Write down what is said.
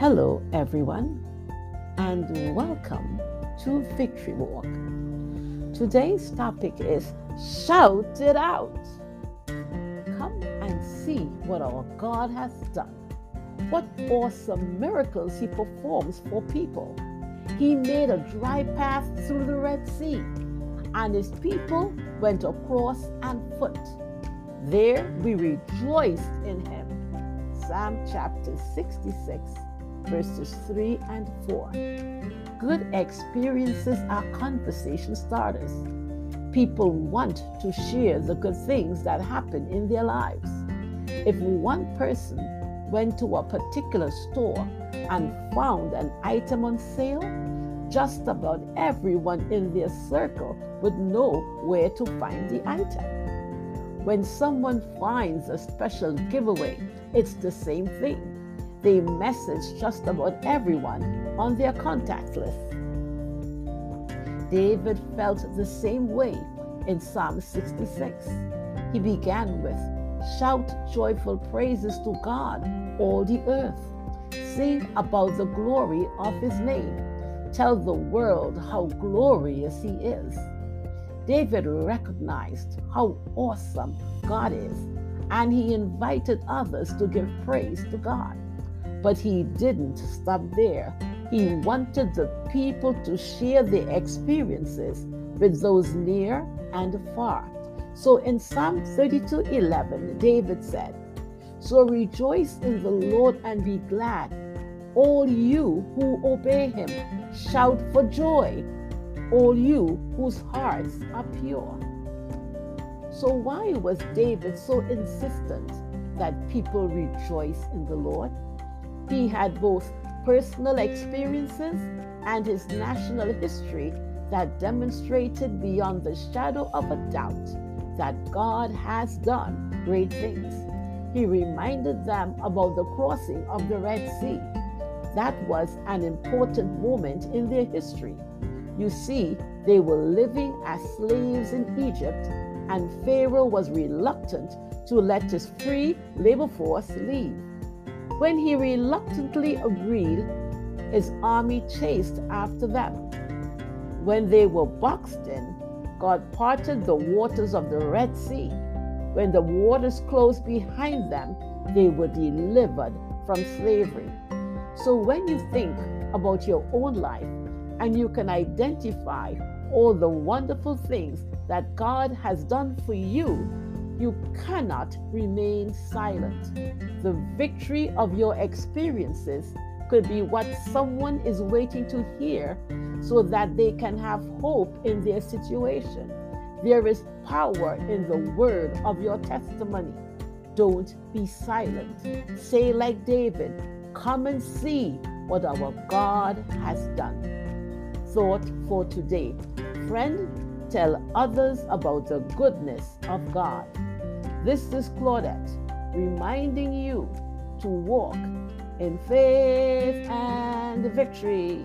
Hello, everyone, and welcome to Victory Walk. Today's topic is Shout It Out. Come and see what our God has done. What awesome miracles He performs for people. He made a dry path through the Red Sea, and His people went across on foot. There we rejoiced in Him. Psalm chapter 66 verses 3 and 4. Good experiences are conversation starters. People want to share the good things that happen in their lives. If one person went to a particular store and found an item on sale, just about everyone in their circle would know where to find the item. When someone finds a special giveaway, it's the same thing they message just about everyone on their contact list. David felt the same way in Psalm 66. He began with, Shout joyful praises to God, all the earth. Sing about the glory of his name. Tell the world how glorious he is. David recognized how awesome God is, and he invited others to give praise to God. But he didn't stop there. He wanted the people to share their experiences with those near and far. So in Psalm 32 11, David said, So rejoice in the Lord and be glad, all you who obey him. Shout for joy, all you whose hearts are pure. So, why was David so insistent that people rejoice in the Lord? He had both personal experiences and his national history that demonstrated beyond the shadow of a doubt that God has done great things. He reminded them about the crossing of the Red Sea. That was an important moment in their history. You see, they were living as slaves in Egypt, and Pharaoh was reluctant to let his free labor force leave. When he reluctantly agreed, his army chased after them. When they were boxed in, God parted the waters of the Red Sea. When the waters closed behind them, they were delivered from slavery. So when you think about your own life and you can identify all the wonderful things that God has done for you, you cannot remain silent. The victory of your experiences could be what someone is waiting to hear so that they can have hope in their situation. There is power in the word of your testimony. Don't be silent. Say, like David, come and see what our God has done. Thought for today. Friend, tell others about the goodness of God. This is Claudette reminding you to walk in faith and victory.